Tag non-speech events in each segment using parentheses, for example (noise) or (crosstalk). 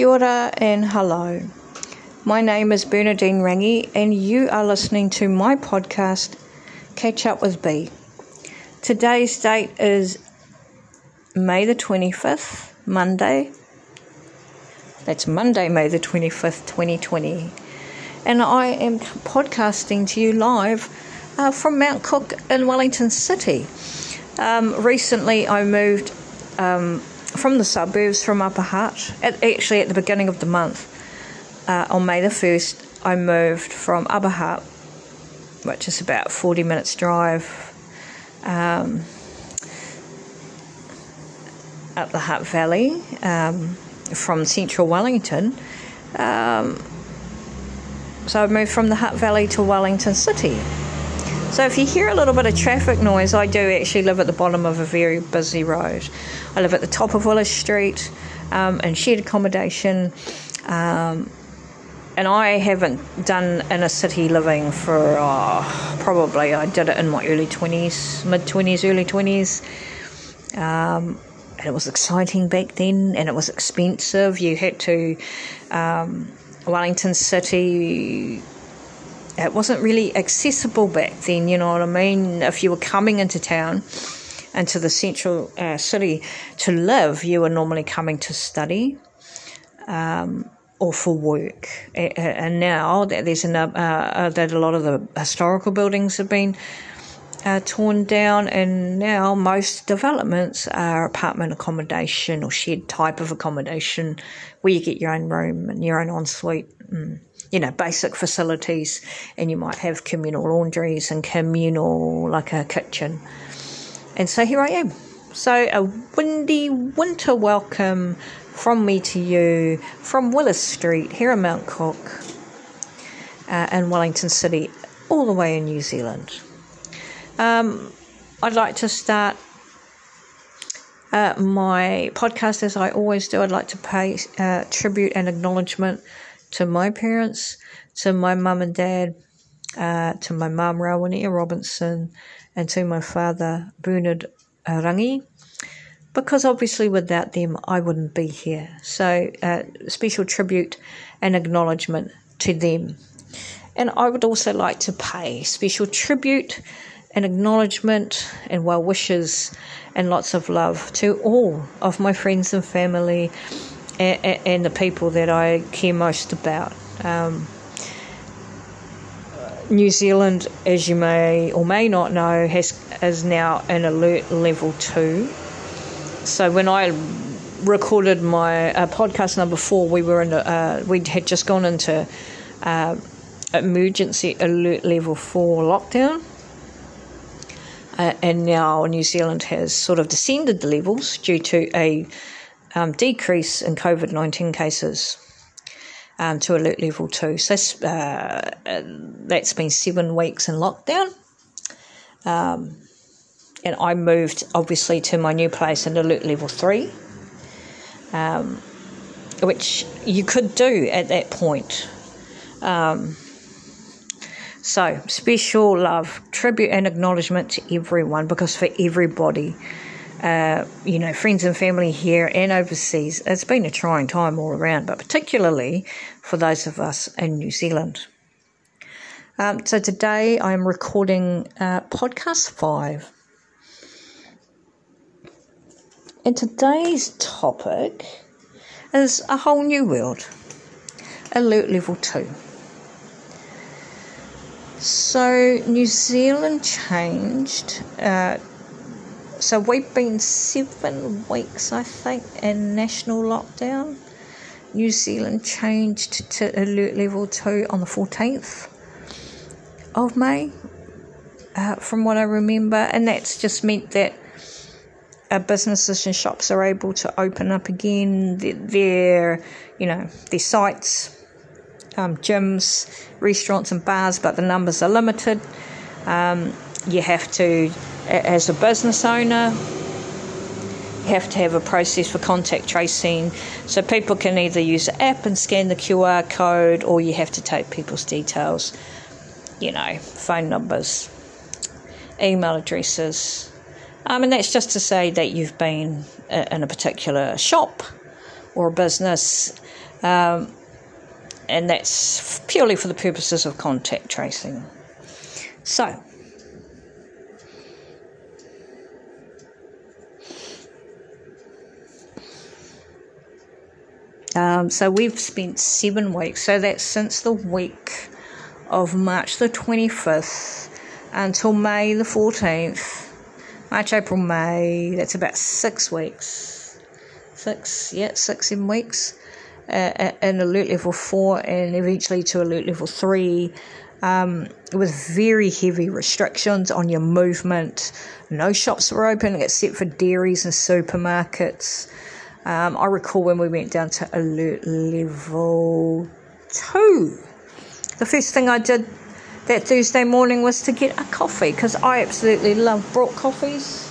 Kia ora and hello. My name is Bernadine Rangi, and you are listening to my podcast, Catch Up with B. Today's date is May the 25th, Monday. That's Monday, May the 25th, 2020. And I am podcasting to you live uh, from Mount Cook in Wellington City. Um, recently, I moved um, from the suburbs from Upper Hutt. At, actually, at the beginning of the month, uh, on May the 1st, I moved from Upper Hutt, which is about 40 minutes' drive, um, up the Hutt Valley um, from central Wellington. Um, so I moved from the Hutt Valley to Wellington City. So if you hear a little bit of traffic noise, I do actually live at the bottom of a very busy road. I live at the top of Willis Street um, in shared accommodation. Um, and I haven't done inner city living for oh, probably I did it in my early 20s, mid 20s, early 20s. Um, and it was exciting back then and it was expensive. You had to, um, Wellington City it wasn't really accessible back then, you know what I mean? If you were coming into town, into the central uh, city to live, you were normally coming to study um, or for work. And now that there's an, uh, uh, that a lot of the historical buildings have been uh, torn down, and now most developments are apartment accommodation or shed type of accommodation where you get your own room and your own ensuite. Mm you know, basic facilities, and you might have communal laundries and communal, like a kitchen. And so here I am. So a windy winter welcome from me to you from Willis Street here in Mount Cook uh, in Wellington City, all the way in New Zealand. Um, I'd like to start uh, my podcast as I always do. I'd like to pay uh, tribute and acknowledgement to my parents, to my mum and dad, uh, to my mum, Rawania Robinson, and to my father, Bernard Rangi, because obviously without them I wouldn't be here. So, uh, special tribute and acknowledgement to them. And I would also like to pay special tribute and acknowledgement and well wishes and lots of love to all of my friends and family and, and the people that I care most about. Um, New Zealand, as you may or may not know, has is now an alert level two. So when I recorded my uh, podcast number four, we were in a, uh, we had just gone into uh, emergency alert level four lockdown. Uh, and now New Zealand has sort of descended the levels due to a um, decrease in COVID 19 cases um, to alert level two. So uh, that's been seven weeks in lockdown. Um, and I moved obviously to my new place in alert level three, um, which you could do at that point. Um, so, special love, tribute, and acknowledgement to everyone because for everybody, uh, you know, friends and family here and overseas. It's been a trying time all around, but particularly for those of us in New Zealand. Um, so today I'm recording uh, podcast five. And today's topic is a whole new world, alert level two. So, New Zealand changed uh, so we've been seven weeks, I think, in national lockdown. New Zealand changed to alert level two on the 14th of May, uh, from what I remember, and that's just meant that uh, businesses and shops are able to open up again. Their, you know, their sites, um, gyms, restaurants, and bars, but the numbers are limited. Um, you have to as a business owner, you have to have a process for contact tracing. So people can either use the app and scan the QR code, or you have to take people's details, you know, phone numbers, email addresses. Um, and that's just to say that you've been in a particular shop or a business. Um, and that's purely for the purposes of contact tracing. So, um, so we've spent seven weeks. So that's since the week of March the 25th until May the 14th. March, April, May. That's about six weeks. Six, yeah, six, seven weeks uh, in alert level 4 and eventually to alert level 3 um, with very heavy restrictions on your movement. No shops were open except for dairies and supermarkets. Um, I recall when we went down to alert level 2. The first thing I did that Thursday morning was to get a coffee because I absolutely love brought coffees.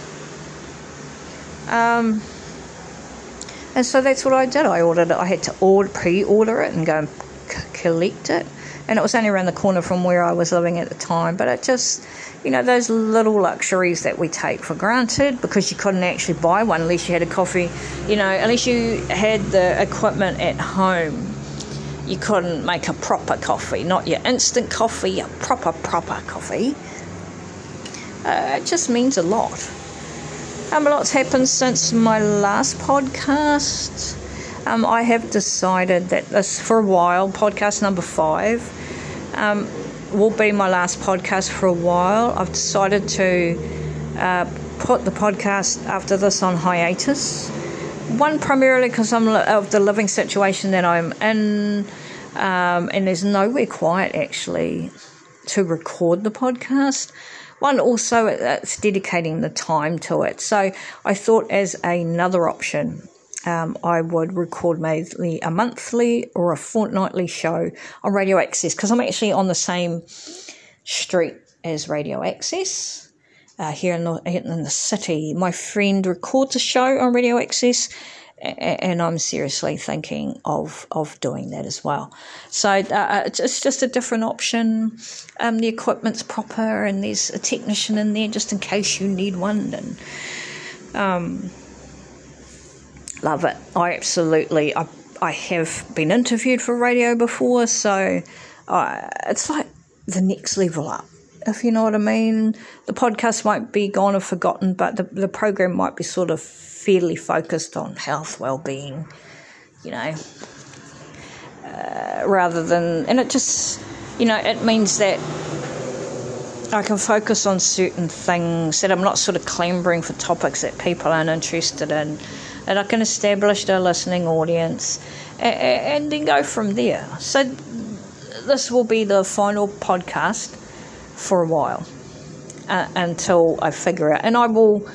Um, and so that's what I did. I ordered it. I had to order, pre-order it and go and c- collect it. And it was only around the corner from where I was living at the time. But it just, you know, those little luxuries that we take for granted because you couldn't actually buy one unless you had a coffee, you know, unless you had the equipment at home. You couldn't make a proper coffee, not your instant coffee, a proper, proper coffee. Uh, it just means a lot. Um, a lot's happened since my last podcast. Um, I have decided that this, for a while, podcast number five, um, will be my last podcast for a while. I've decided to uh, put the podcast after this on hiatus. One, primarily because I'm of the living situation that I'm in, um, and there's nowhere quiet actually to record the podcast one also it's dedicating the time to it. So I thought as another option, um, I would record maybe a monthly or a fortnightly show on Radio Access because I'm actually on the same street as Radio Access. Uh, here in the, in the city, my friend records a show on Radio Access, and I'm seriously thinking of of doing that as well. So uh, uh it's just a different option. Um, the equipment's proper, and there's a technician in there just in case you need one. And um, love it. I absolutely. I I have been interviewed for radio before, so uh, it's like the next level up. If you know what I mean, the podcast might be gone or forgotten, but the the program might be sort of fairly focused on health, well-being, you know, uh, rather than, and it just, you know, it means that I can focus on certain things that I'm not sort of clambering for topics that people aren't interested in, and I can establish a listening audience, and, and then go from there. So this will be the final podcast for a while uh, until I figure out, and I will.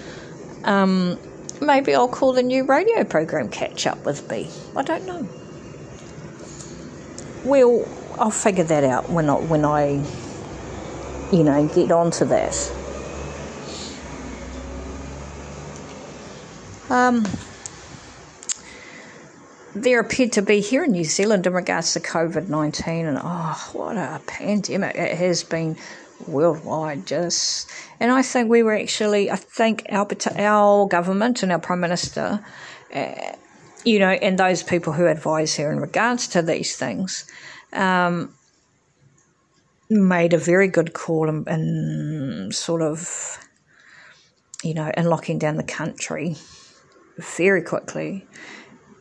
Um, maybe I'll call the new radio program Catch Up with B. I don't know. Well, I'll figure that out when I, when I you know, get onto that. Um, there appeared to be here in New Zealand in regards to COVID 19, and oh, what a pandemic it has been worldwide just. And i think we were actually i think our our government and our prime minister uh, you know and those people who advise her in regards to these things um, made a very good call in, in sort of you know in locking down the country very quickly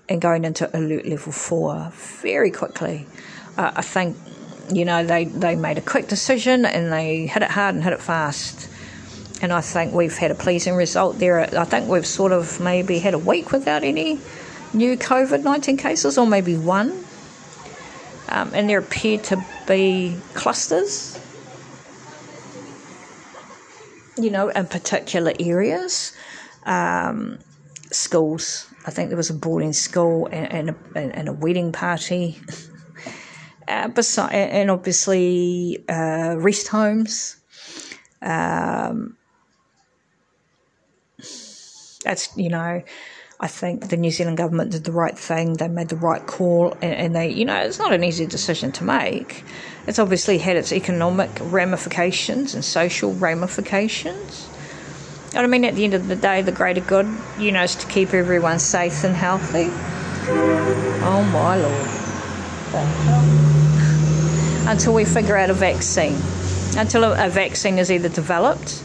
and going into alert level 4 very quickly uh, i think you know, they, they made a quick decision and they hit it hard and hit it fast. And I think we've had a pleasing result there. I think we've sort of maybe had a week without any new COVID 19 cases, or maybe one. Um, and there appear to be clusters, you know, in particular areas. Um, schools. I think there was a boarding school and, and, a, and a wedding party uh, beside, and obviously uh, rest homes. Um, that's you know, I think the New Zealand government did the right thing. They made the right call, and, and they, you know, it's not an easy decision to make. It's obviously had its economic ramifications and social ramifications. And I mean, at the end of the day, the greater good, you know, is to keep everyone safe and healthy. Oh my lord. Until we figure out a vaccine. Until a, a vaccine is either developed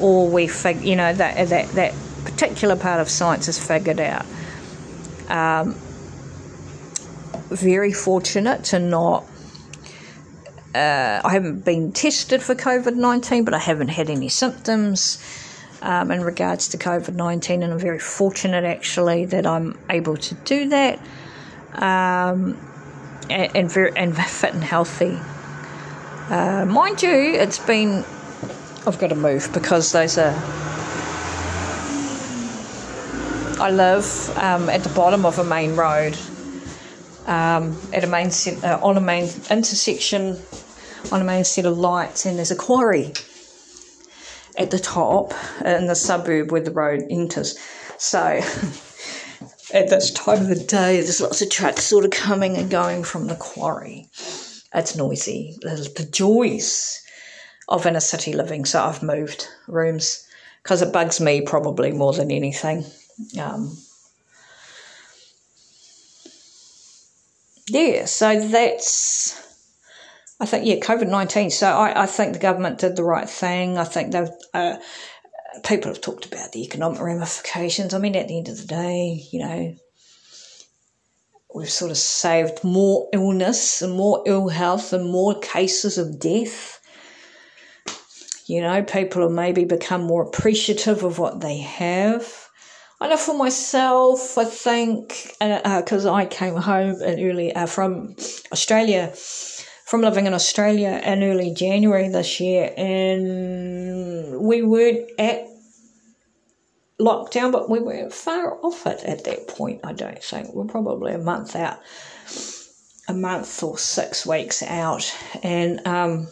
or we fig, you know, that, that, that particular part of science is figured out. Um, very fortunate to not. Uh, I haven't been tested for COVID 19, but I haven't had any symptoms um, in regards to COVID 19, and I'm very fortunate actually that I'm able to do that um, and, and, very, and fit and healthy. Uh, mind you, it's been. I've got to move because those are. I live um, at the bottom of a main road, um, at a main uh, on a main intersection, on a main set of lights, and there's a quarry at the top in the suburb where the road enters. So (laughs) at this time of the day, there's lots of trucks sort of coming and going from the quarry. It's noisy. The joys of inner city living. So I've moved rooms because it bugs me probably more than anything. Um, yeah, so that's I think, yeah, COVID 19. So I, I think the government did the right thing. I think they've, uh, people have talked about the economic ramifications. I mean, at the end of the day, you know, we've sort of saved more illness and more ill health and more cases of death. You know, people have maybe become more appreciative of what they have. I know for myself, I think, because uh, uh, I came home early uh, from Australia from living in Australia in early January this year, and we weren't at lockdown, but we weren't far off it at that point. I don't think we're probably a month out, a month or six weeks out, and um,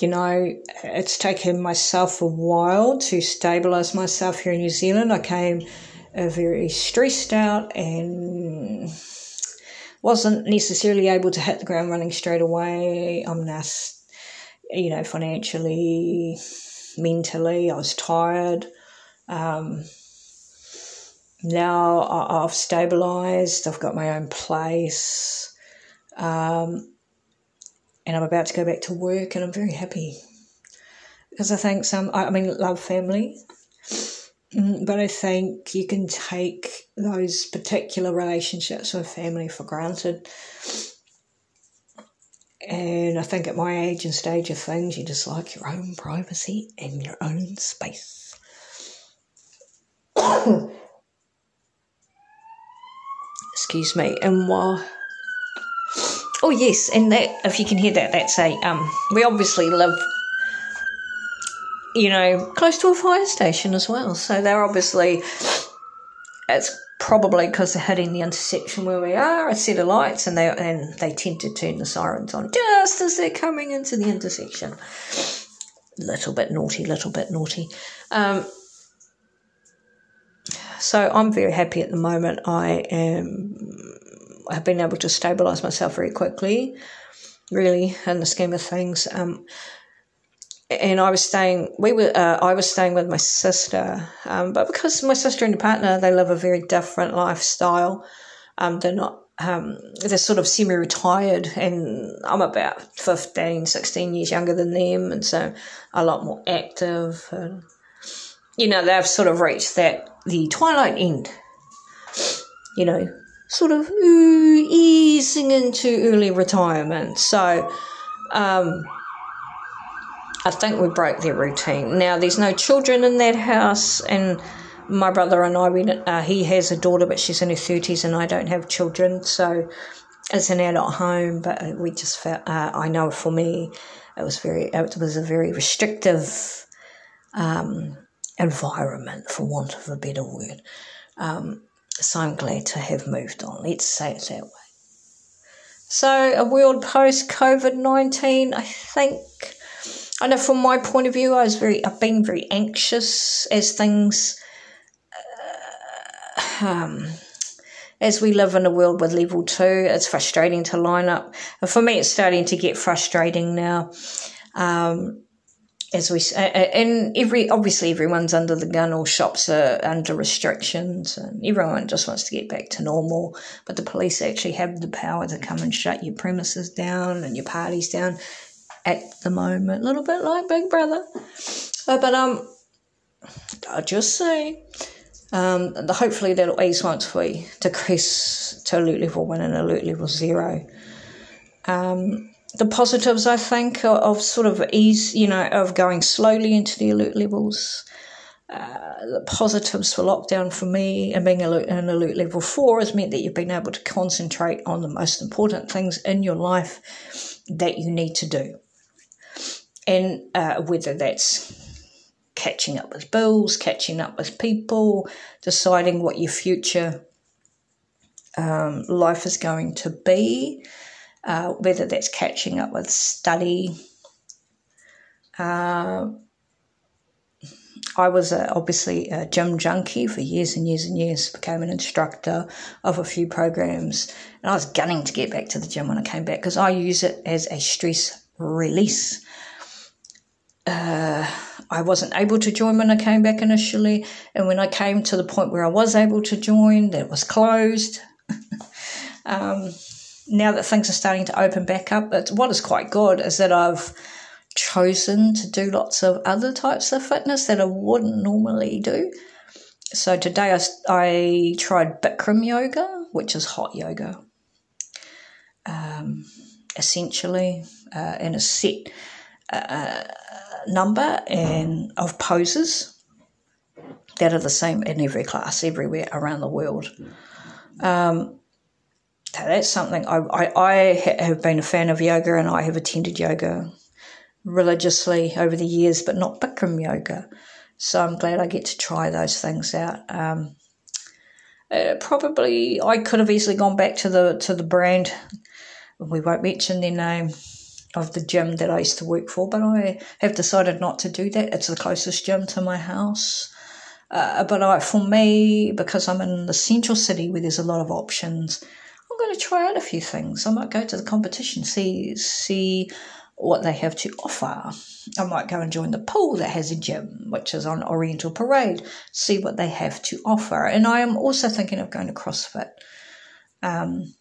you know, it's taken myself a while to stabilize myself here in New Zealand. I came very stressed out and wasn't necessarily able to hit the ground running straight away. I'm now, you know, financially, mentally, I was tired. Um, now I, have stabilized, I've got my own place, um, and I'm about to go back to work, and I'm very happy because I think some, I mean, love family. Mm, but I think you can take those particular relationships with family for granted. And I think at my age and stage of things, you just like your own privacy and your own space. (coughs) Excuse me. And while. Oh, yes, and that, if you can hear that, that's a. Um, we obviously live you know, close to a fire station as well. So they're obviously, it's probably because they're hitting the intersection where we are, a set of lights, and they and they tend to turn the sirens on just as they're coming into the intersection. Little bit naughty, little bit naughty. Um, so I'm very happy at the moment. I am. I've been able to stabilise myself very quickly, really, in the scheme of things. Um, and I was staying. We were. Uh, I was staying with my sister, um, but because my sister and her partner they live a very different lifestyle. Um, they're not. Um, they're sort of semi-retired, and I'm about 15, 16 years younger than them, and so a lot more active. And you know, they've sort of reached that the twilight end. You know, sort of ooh, easing into early retirement. So. Um, I think we broke their routine. Now, there's no children in that house, and my brother and I, we, uh, he has a daughter, but she's in her 30s, and I don't have children, so it's an adult home, but we just felt, uh, I know for me, it was very, it was a very restrictive um, environment, for want of a better word. Um, so I'm glad to have moved on. Let's say it that way. So, a world post COVID 19, I think I know from my point of view, I was very, I've been very anxious as things, uh, um, as we live in a world with level two, it's frustrating to line up. And for me, it's starting to get frustrating now. Um, as we and every obviously everyone's under the gun or shops are under restrictions and everyone just wants to get back to normal but the police actually have the power to come and shut your premises down and your parties down at the moment a little bit like big brother uh, but um I'll just say um, hopefully that'll ease once we decrease to alert level 1 and alert level 0 um, the positives, I think, of sort of ease, you know, of going slowly into the alert levels. Uh, the positives for lockdown for me and being alert, an alert level four has meant that you've been able to concentrate on the most important things in your life that you need to do. And uh, whether that's catching up with bills, catching up with people, deciding what your future um, life is going to be, uh, whether that's catching up with study. Uh, I was a, obviously a gym junkie for years and years and years, became an instructor of a few programs, and I was gunning to get back to the gym when I came back because I use it as a stress release. Uh, I wasn't able to join when I came back initially, and when I came to the point where I was able to join, that was closed. (laughs) um, now that things are starting to open back up, what is quite good is that I've chosen to do lots of other types of fitness that I wouldn't normally do. So today I, I tried Bikram yoga, which is hot yoga. Um, essentially, uh, in a set uh, number and of poses that are the same in every class everywhere around the world. Um, that's something I, I, I have been a fan of yoga and I have attended yoga religiously over the years, but not Bikram yoga. So I'm glad I get to try those things out. Um, uh, probably I could have easily gone back to the to the brand. We won't mention their name of the gym that I used to work for, but I have decided not to do that. It's the closest gym to my house. Uh, but I, for me, because I'm in the central city where there's a lot of options, I'm going to try out a few things. I might go to the competition, see see what they have to offer. I might go and join the pool that has a gym, which is on Oriental Parade, see what they have to offer. And I am also thinking of going to CrossFit. Um,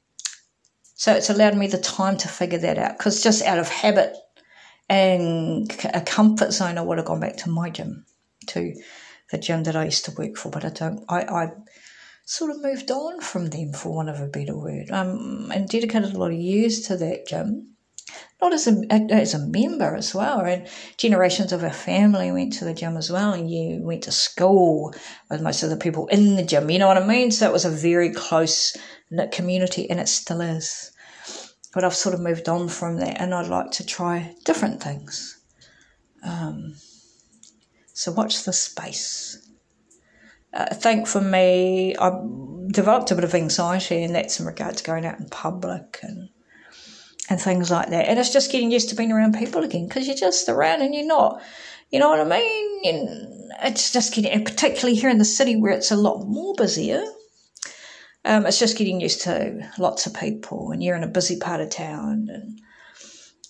so it's allowed me the time to figure that out because just out of habit and a comfort zone, I would have gone back to my gym, to the gym that I used to work for. But I don't. I, I sort of moved on from them, for want of a better word, um, and dedicated a lot of years to that gym. Not as a as a member as well, and generations of our family went to the gym as well, and you went to school with most of the people in the gym. You know what I mean? So it was a very close knit community, and it still is. But I've sort of moved on from that, and I'd like to try different things. Um, so watch the space. I think for me, I developed a bit of anxiety, and that's in regard to going out in public and and things like that. And it's just getting used to being around people again because you're just around and you're not, you know what I mean? And it's just getting, and particularly here in the city where it's a lot more busier. Um, it's just getting used to lots of people, and you're in a busy part of town. And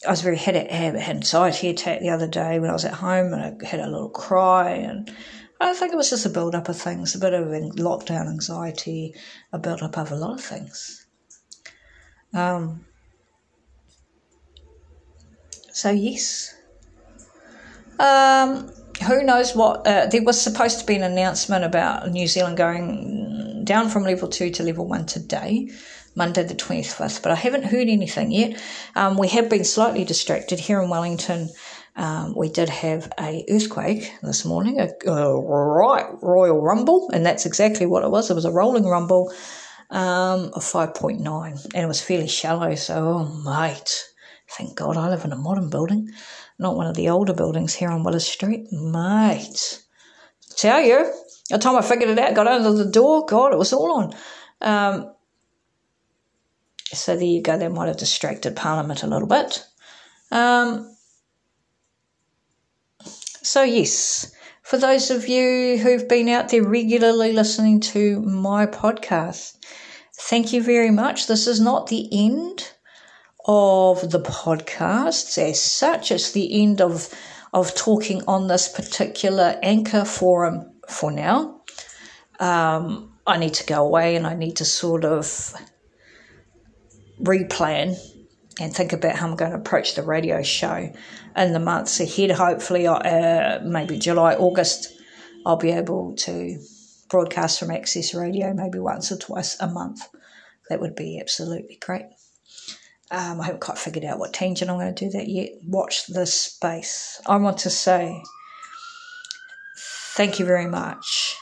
I was very had, had anxiety attack the other day when I was at home, and I had a little cry, and I think it was just a build up of things, a bit of lockdown anxiety, a build up of a lot of things. Um, so, yes. Um, who knows what? Uh, there was supposed to be an announcement about New Zealand going down from level two to level one today. Monday the 25th, but I haven't heard anything yet. Um, we have been slightly distracted here in Wellington. Um, we did have a earthquake this morning, a, a, right royal rumble, and that's exactly what it was. It was a rolling rumble um, of 5.9, and it was fairly shallow. So, oh, mate, thank God I live in a modern building, not one of the older buildings here on Willis Street. Mate, tell you, the time I figured it out, got under the door, God, it was all on. Um, so there you go. That might have distracted Parliament a little bit. Um, so, yes, for those of you who've been out there regularly listening to my podcast, thank you very much. This is not the end of the podcast as such, it's the end of of talking on this particular anchor forum for now. Um, I need to go away and I need to sort of replan and think about how I'm going to approach the radio show in the months ahead. Hopefully, uh, maybe July, August, I'll be able to broadcast from Access Radio maybe once or twice a month. That would be absolutely great. Um, I haven't quite figured out what tangent I'm going to do that yet. Watch this space. I want to say thank you very much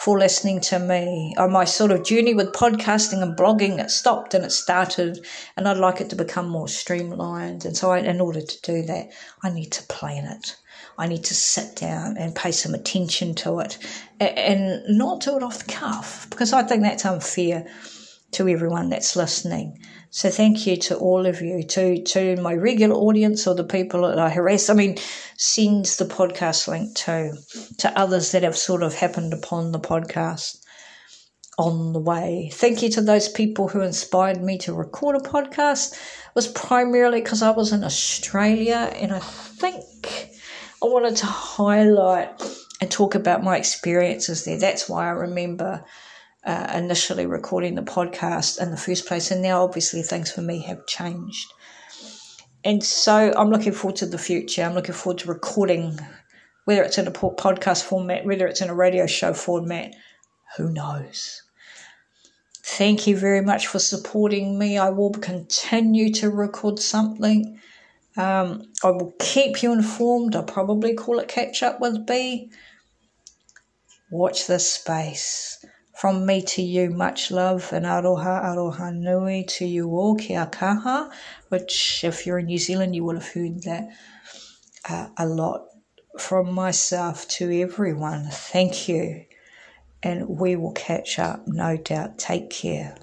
for listening to me. On my sort of journey with podcasting and blogging, it stopped and it started, and I'd like it to become more streamlined. And so, I, in order to do that, I need to plan it. I need to sit down and pay some attention to it and not do it off the cuff because I think that's unfair to everyone that's listening. So thank you to all of you, to to my regular audience or the people that I harass. I mean, send the podcast link to to others that have sort of happened upon the podcast on the way. Thank you to those people who inspired me to record a podcast. It was primarily because I was in Australia and I think I wanted to highlight and talk about my experiences there. That's why I remember uh, initially recording the podcast in the first place. And now, obviously, things for me have changed. And so I'm looking forward to the future. I'm looking forward to recording, whether it's in a podcast format, whether it's in a radio show format, who knows. Thank you very much for supporting me. I will continue to record something. Um, I will keep you informed. I'll probably call it Catch Up with B. Watch this space. From me to you, much love and aroha, aroha nui to you all, kia kaha, which if you're in New Zealand, you will have heard that uh, a lot. From myself to everyone, thank you. And we will catch up, no doubt. Take care.